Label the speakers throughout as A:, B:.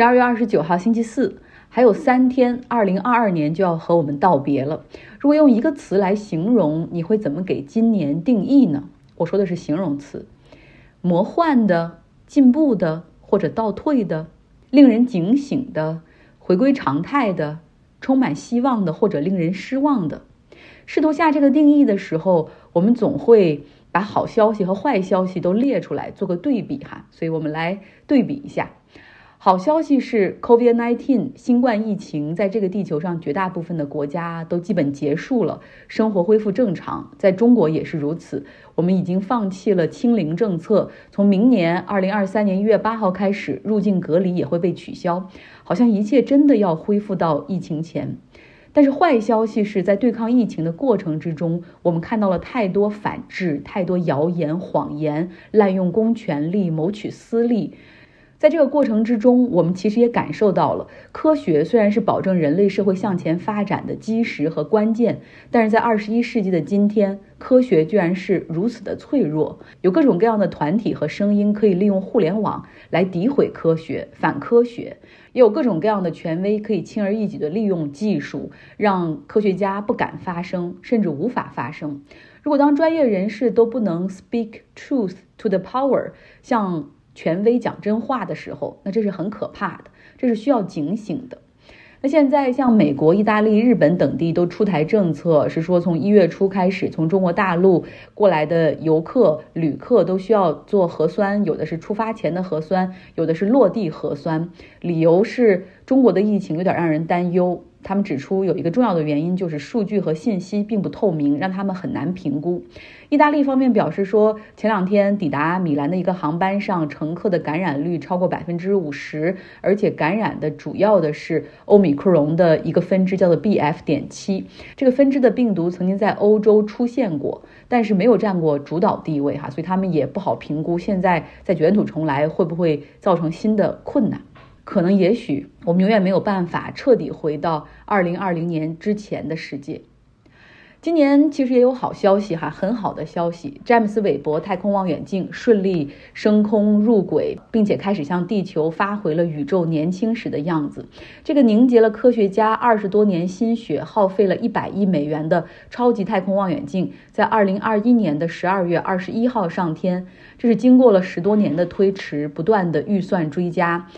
A: 十二月二十九号星期四，还有三天，二零二二年就要和我们道别了。如果用一个词来形容，你会怎么给今年定义呢？我说的是形容词：魔幻的、进步的或者倒退的、令人警醒的、回归常态的、充满希望的或者令人失望的。试图下这个定义的时候，我们总会把好消息和坏消息都列出来做个对比哈。所以我们来对比一下。好消息是，COVID-19 新冠疫情在这个地球上绝大部分的国家都基本结束了，生活恢复正常。在中国也是如此，我们已经放弃了清零政策，从明年二零二三年一月八号开始，入境隔离也会被取消，好像一切真的要恢复到疫情前。但是坏消息是在对抗疫情的过程之中，我们看到了太多反制、太多谣言、谎言、滥用公权力、谋取私利。在这个过程之中，我们其实也感受到了，科学虽然是保证人类社会向前发展的基石和关键，但是在二十一世纪的今天，科学居然是如此的脆弱。有各种各样的团体和声音可以利用互联网来诋毁科学、反科学，也有各种各样的权威可以轻而易举地利用技术，让科学家不敢发声，甚至无法发声。如果当专业人士都不能 speak truth to the power，像权威讲真话的时候，那这是很可怕的，这是需要警醒的。那现在像美国、意大利、日本等地都出台政策，是说从一月初开始，从中国大陆过来的游客、旅客都需要做核酸，有的是出发前的核酸，有的是落地核酸。理由是中国的疫情有点让人担忧。他们指出，有一个重要的原因就是数据和信息并不透明，让他们很难评估。意大利方面表示说，前两天抵达米兰的一个航班上，乘客的感染率超过百分之五十，而且感染的主要的是欧米克戎的一个分支，叫做 BF. 点七。这个分支的病毒曾经在欧洲出现过，但是没有占过主导地位哈，所以他们也不好评估现在在卷土重来会不会造成新的困难。可能也许我们永远没有办法彻底回到二零二零年之前的世界。今年其实也有好消息哈，很好的消息，詹姆斯韦伯太空望远镜顺利升空入轨，并且开始向地球发回了宇宙年轻时的样子。这个凝结了科学家二十多年心血，耗费了一百亿美元的超级太空望远镜，在二零二一年的十二月二十一号上天。这是经过了十多年的推迟，不断的预算追加。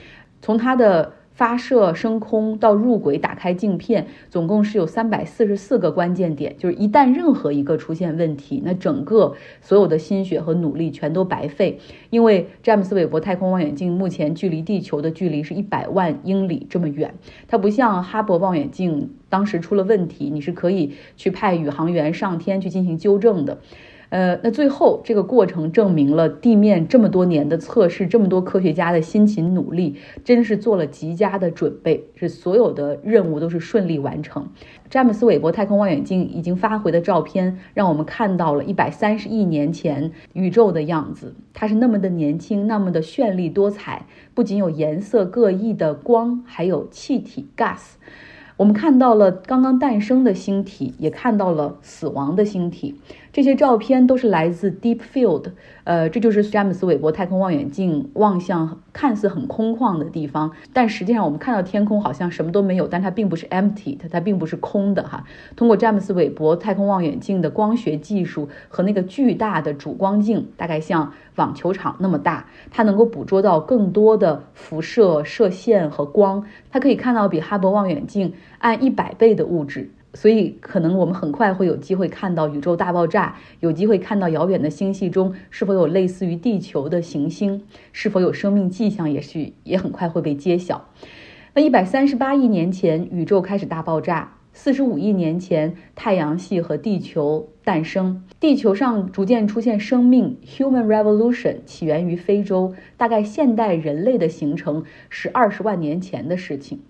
A: 从它的发射升空到入轨打开镜片，总共是有三百四十四个关键点。就是一旦任何一个出现问题，那整个所有的心血和努力全都白费。因为詹姆斯韦伯太空望远镜目前距离地球的距离是一百万英里这么远，它不像哈勃望远镜当时出了问题，你是可以去派宇航员上天去进行纠正的。呃，那最后这个过程证明了地面这么多年的测试，这么多科学家的辛勤努力，真是做了极佳的准备，是所有的任务都是顺利完成。詹姆斯韦伯太空望远镜已经发回的照片，让我们看到了一百三十亿年前宇宙的样子，它是那么的年轻，那么的绚丽多彩，不仅有颜色各异的光，还有气体 gas。我们看到了刚刚诞生的星体，也看到了死亡的星体。这些照片都是来自 Deep Field，呃，这就是詹姆斯韦伯太空望远镜望向看似很空旷的地方，但实际上我们看到天空好像什么都没有，但它并不是 empty，它它并不是空的哈。通过詹姆斯韦伯太空望远镜的光学技术和那个巨大的主光镜，大概像网球场那么大，它能够捕捉到更多的辐射射线和光，它可以看到比哈勃望远镜暗一百倍的物质。所以，可能我们很快会有机会看到宇宙大爆炸，有机会看到遥远的星系中是否有类似于地球的行星，是否有生命迹象，也许也很快会被揭晓。那一百三十八亿年前，宇宙开始大爆炸；四十五亿年前，太阳系和地球诞生。地球上逐渐出现生命，Human Revolution 起源于非洲，大概现代人类的形成是二十万年前的事情。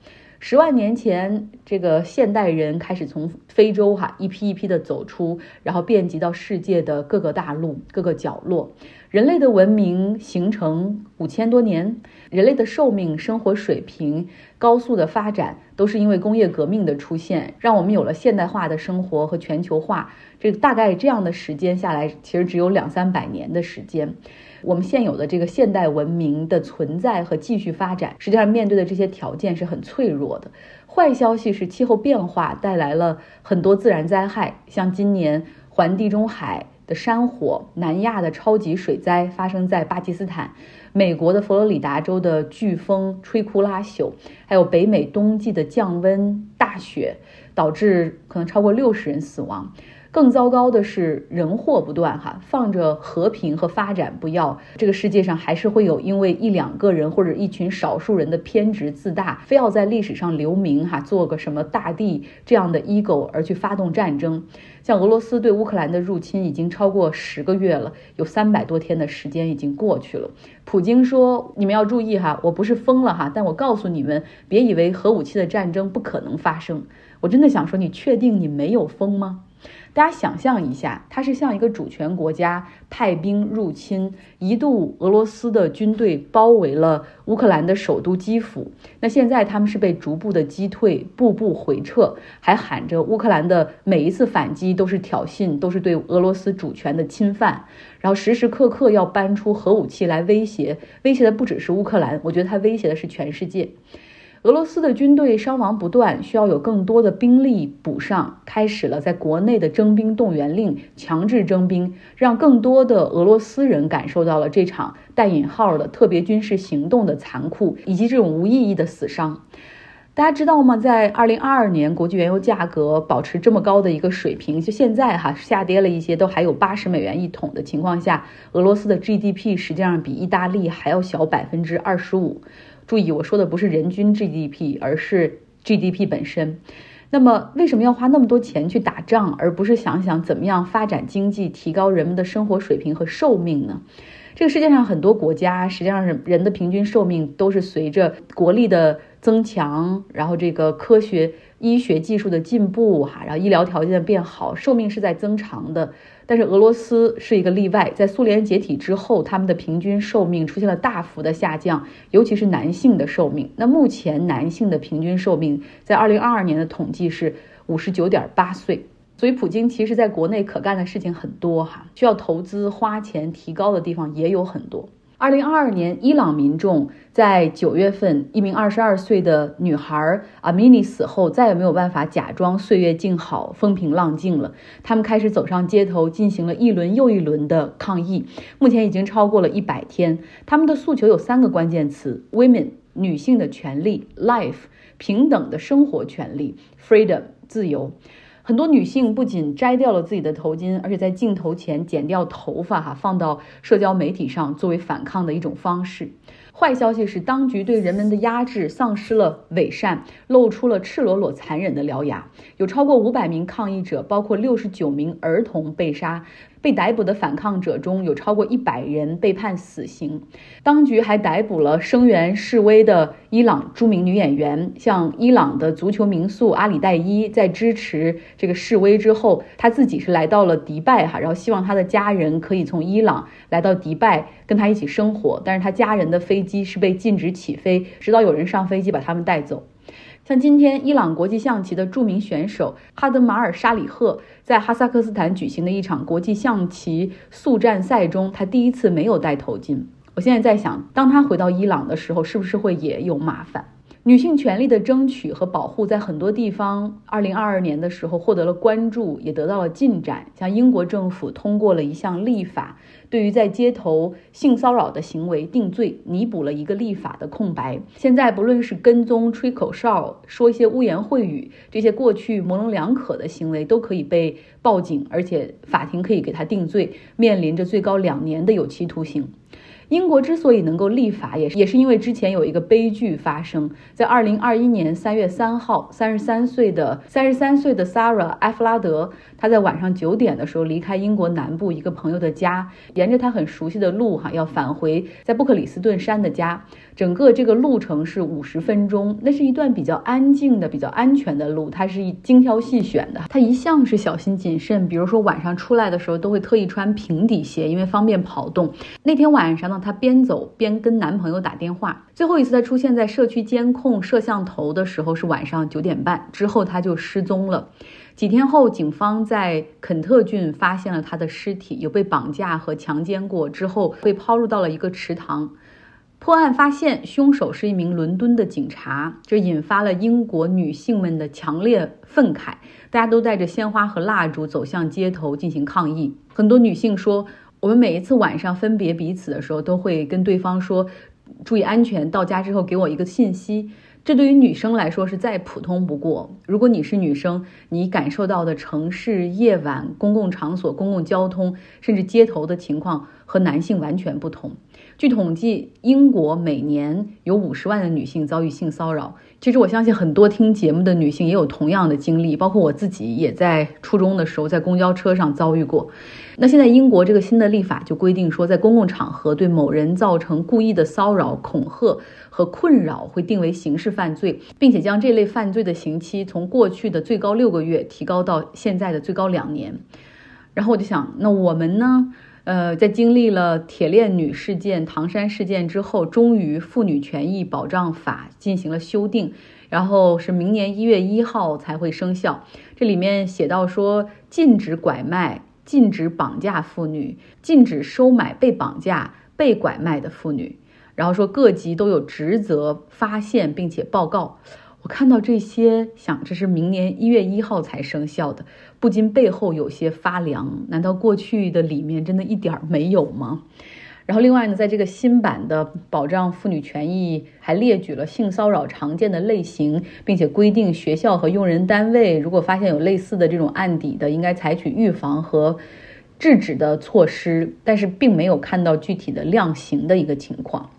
A: 十万年前，这个现代人开始从非洲哈一批一批的走出，然后遍及到世界的各个大陆、各个角落。人类的文明形成五千多年，人类的寿命、生活水平高速的发展，都是因为工业革命的出现，让我们有了现代化的生活和全球化。这个大概这样的时间下来，其实只有两三百年的时间。我们现有的这个现代文明的存在和继续发展，实际上面对的这些条件是很脆弱的。坏消息是气候变化带来了很多自然灾害，像今年环地中海的山火、南亚的超级水灾发生在巴基斯坦。美国的佛罗里达州的飓风吹枯拉朽，还有北美冬季的降温大雪，导致可能超过六十人死亡。更糟糕的是人祸不断，哈，放着和平和发展不要，这个世界上还是会有因为一两个人或者一群少数人的偏执自大，非要在历史上留名，哈，做个什么大帝这样的 ego 而去发动战争。像俄罗斯对乌克兰的入侵已经超过十个月了，有三百多天的时间已经过去了。普京说：“你们要注意哈，我不是疯了哈，但我告诉你们，别以为核武器的战争不可能发生。”我真的想说，你确定你没有疯吗？大家想象一下，它是像一个主权国家派兵入侵，一度俄罗斯的军队包围了乌克兰的首都基辅。那现在他们是被逐步的击退，步步回撤，还喊着乌克兰的每一次反击都是挑衅，都是对俄罗斯主权的侵犯，然后时时刻刻要搬出核武器来威胁，威胁的不只是乌克兰，我觉得它威胁的是全世界。俄罗斯的军队伤亡不断，需要有更多的兵力补上，开始了在国内的征兵动员令，强制征兵，让更多的俄罗斯人感受到了这场带引号的特别军事行动的残酷，以及这种无意义的死伤。大家知道吗？在二零二二年，国际原油价格保持这么高的一个水平，就现在哈下跌了一些，都还有八十美元一桶的情况下，俄罗斯的 GDP 实际上比意大利还要小百分之二十五。注意，我说的不是人均 GDP，而是 GDP 本身。那么，为什么要花那么多钱去打仗，而不是想想怎么样发展经济、提高人们的生活水平和寿命呢？这个世界上很多国家，实际上是人的平均寿命都是随着国力的增强，然后这个科学医学技术的进步，哈，然后医疗条件变好，寿命是在增长的。但是俄罗斯是一个例外，在苏联解体之后，他们的平均寿命出现了大幅的下降，尤其是男性的寿命。那目前男性的平均寿命在二零二二年的统计是五十九点八岁。所以，普京其实在国内可干的事情很多哈，需要投资花钱提高的地方也有很多。二零二二年，伊朗民众在九月份，一名二十二岁的女孩阿米尼死后，再也没有办法假装岁月静好、风平浪静了。他们开始走上街头，进行了一轮又一轮的抗议。目前已经超过了一百天。他们的诉求有三个关键词：women 女性的权利；life 平等的生活权利；freedom 自由。很多女性不仅摘掉了自己的头巾，而且在镜头前剪掉头发，哈，放到社交媒体上作为反抗的一种方式。坏消息是，当局对人们的压制丧失了伪善，露出了赤裸裸残忍的獠牙。有超过五百名抗议者，包括六十九名儿童被杀。被逮捕的反抗者中有超过一百人被判死刑，当局还逮捕了声援示威的伊朗著名女演员。像伊朗的足球名宿阿里代伊，在支持这个示威之后，他自己是来到了迪拜哈，然后希望他的家人可以从伊朗来到迪拜跟他一起生活，但是他家人的飞机是被禁止起飞，直到有人上飞机把他们带走。像今天，伊朗国际象棋的著名选手哈德马尔沙里赫在哈萨克斯坦举行的一场国际象棋速战赛中，他第一次没有戴头巾。我现在在想，当他回到伊朗的时候，是不是会也有麻烦？女性权利的争取和保护在很多地方，二零二二年的时候获得了关注，也得到了进展。像英国政府通过了一项立法，对于在街头性骚扰的行为定罪，弥补了一个立法的空白。现在不论是跟踪、吹口哨、说一些污言秽语，这些过去模棱两可的行为都可以被报警，而且法庭可以给他定罪，面临着最高两年的有期徒刑。英国之所以能够立法，也是也是因为之前有一个悲剧发生在二零二一年三月三号，三十三岁的三十三岁的 Sarah 埃弗拉德，他在晚上九点的时候离开英国南部一个朋友的家，沿着他很熟悉的路哈，要返回在布克里斯顿山的家。整个这个路程是五十分钟，那是一段比较安静的、比较安全的路，他是精挑细选的，他一向是小心谨慎。比如说晚上出来的时候，都会特意穿平底鞋，因为方便跑动。那天晚上呢。她边走边跟男朋友打电话。最后一次她出现在社区监控摄像头的时候是晚上九点半，之后她就失踪了。几天后，警方在肯特郡发现了她的尸体，有被绑架和强奸过，之后被抛入到了一个池塘。破案发现凶手是一名伦敦的警察，这引发了英国女性们的强烈愤慨。大家都带着鲜花和蜡烛走向街头进行抗议。很多女性说：“我们每一次晚上分别彼此的时候，都会跟对方说，注意安全。到家之后给我一个信息。”这对于女生来说是再普通不过。如果你是女生，你感受到的城市夜晚、公共场所、公共交通，甚至街头的情况和男性完全不同。据统计，英国每年有五十万的女性遭遇性骚扰。其实我相信很多听节目的女性也有同样的经历，包括我自己也在初中的时候在公交车上遭遇过。那现在英国这个新的立法就规定说，在公共场合对某人造成故意的骚扰、恐吓和困扰会定为刑事犯罪，并且将这类犯罪的刑期从过去的最高六个月提高到现在的最高两年。然后我就想，那我们呢？呃，在经历了铁链女事件、唐山事件之后，终于妇女权益保障法进行了修订，然后是明年一月一号才会生效。这里面写到说，禁止拐卖、禁止绑架妇女、禁止收买被绑架、被拐卖的妇女，然后说各级都有职责发现并且报告。我看到这些，想这是明年一月一号才生效的，不禁背后有些发凉。难道过去的里面真的一点儿没有吗？然后另外呢，在这个新版的保障妇女权益，还列举了性骚扰常见的类型，并且规定学校和用人单位如果发现有类似的这种案底的，应该采取预防和制止的措施。但是并没有看到具体的量刑的一个情况。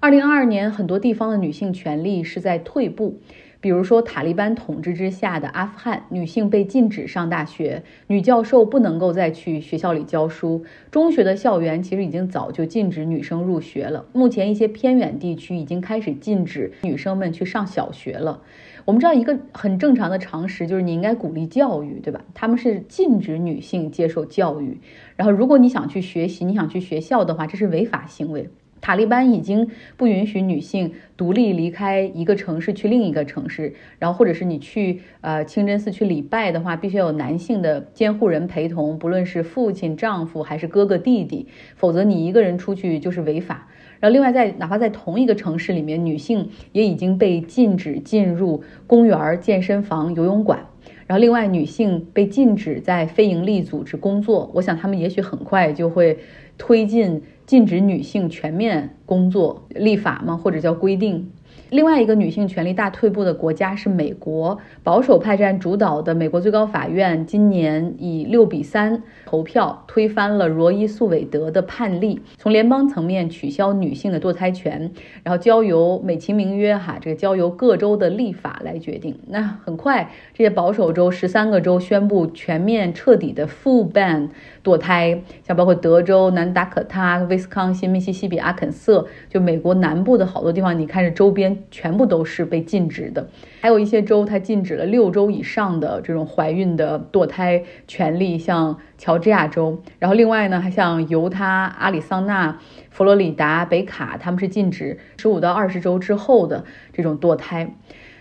A: 二零二二年，很多地方的女性权利是在退步。比如说，塔利班统治之下的阿富汗，女性被禁止上大学，女教授不能够再去学校里教书。中学的校园其实已经早就禁止女生入学了。目前，一些偏远地区已经开始禁止女生们去上小学了。我们知道一个很正常的常识，就是你应该鼓励教育，对吧？他们是禁止女性接受教育。然后，如果你想去学习，你想去学校的话，这是违法行为。塔利班已经不允许女性独立离开一个城市去另一个城市，然后或者是你去呃清真寺去礼拜的话，必须要有男性的监护人陪同，不论是父亲、丈夫还是哥哥、弟弟，否则你一个人出去就是违法。然后另外在哪怕在同一个城市里面，女性也已经被禁止进入公园、健身房、游泳馆。然后另外女性被禁止在非营利组织工作。我想他们也许很快就会推进。禁止女性全面工作立法吗？或者叫规定？另外一个女性权利大退步的国家是美国，保守派占主导的美国最高法院今年以六比三投票推翻了罗伊诉韦德的判例，从联邦层面取消女性的堕胎权，然后交由美其名曰哈这个交由各州的立法来决定。那很快这些保守州十三个州宣布全面彻底的 full ban 堕胎，像包括德州、南达科他、威斯康星、密西西比、阿肯色，就美国南部的好多地方，你看着周边。全部都是被禁止的，还有一些州它禁止了六周以上的这种怀孕的堕胎权利，像乔治亚州。然后另外呢，还像犹他、阿里桑那、佛罗里达、北卡，他们是禁止十五到二十周之后的这种堕胎。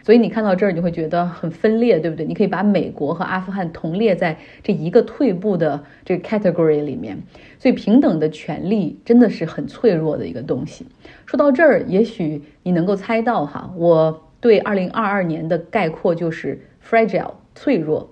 A: 所以你看到这儿，你会觉得很分裂，对不对？你可以把美国和阿富汗同列在这一个退步的这个 category 里面。所以平等的权利真的是很脆弱的一个东西。说到这儿，也许你能够猜到哈，我对二零二二年的概括就是 fragile 脆弱。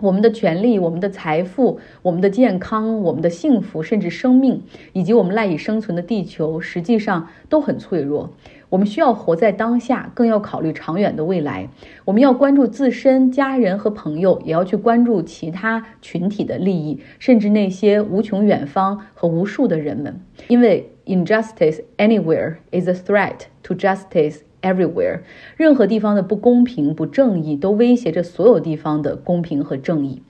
A: 我们的权利、我们的财富、我们的健康、我们的幸福，甚至生命，以及我们赖以生存的地球，实际上都很脆弱。我们需要活在当下，更要考虑长远的未来。我们要关注自身、家人和朋友，也要去关注其他群体的利益，甚至那些无穷远方和无数的人们。因为 injustice anywhere is a threat to justice everywhere。任何地方的不公平、不正义，都威胁着所有地方的公平和正义。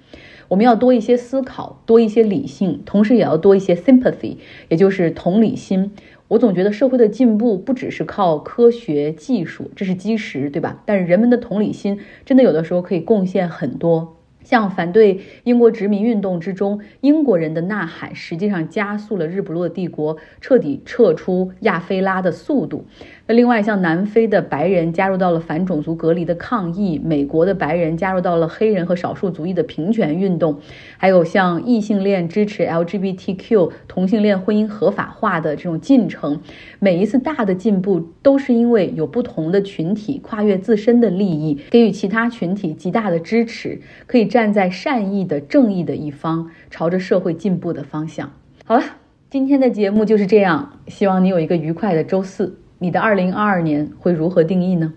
A: 我们要多一些思考，多一些理性，同时也要多一些 sympathy，也就是同理心。我总觉得社会的进步不只是靠科学技术，这是基石，对吧？但是人们的同理心真的有的时候可以贡献很多。像反对英国殖民运动之中，英国人的呐喊实际上加速了日不落帝国彻底撤出亚非拉的速度。那另外，像南非的白人加入到了反种族隔离的抗议，美国的白人加入到了黑人和少数族裔的平权运动，还有像异性恋支持 LGBTQ 同性恋婚姻合法化的这种进程。每一次大的进步，都是因为有不同的群体跨越自身的利益，给予其他群体极大的支持，可以站在善意的正义的一方，朝着社会进步的方向。好了，今天的节目就是这样，希望你有一个愉快的周四。你的二零二二年会如何定义呢？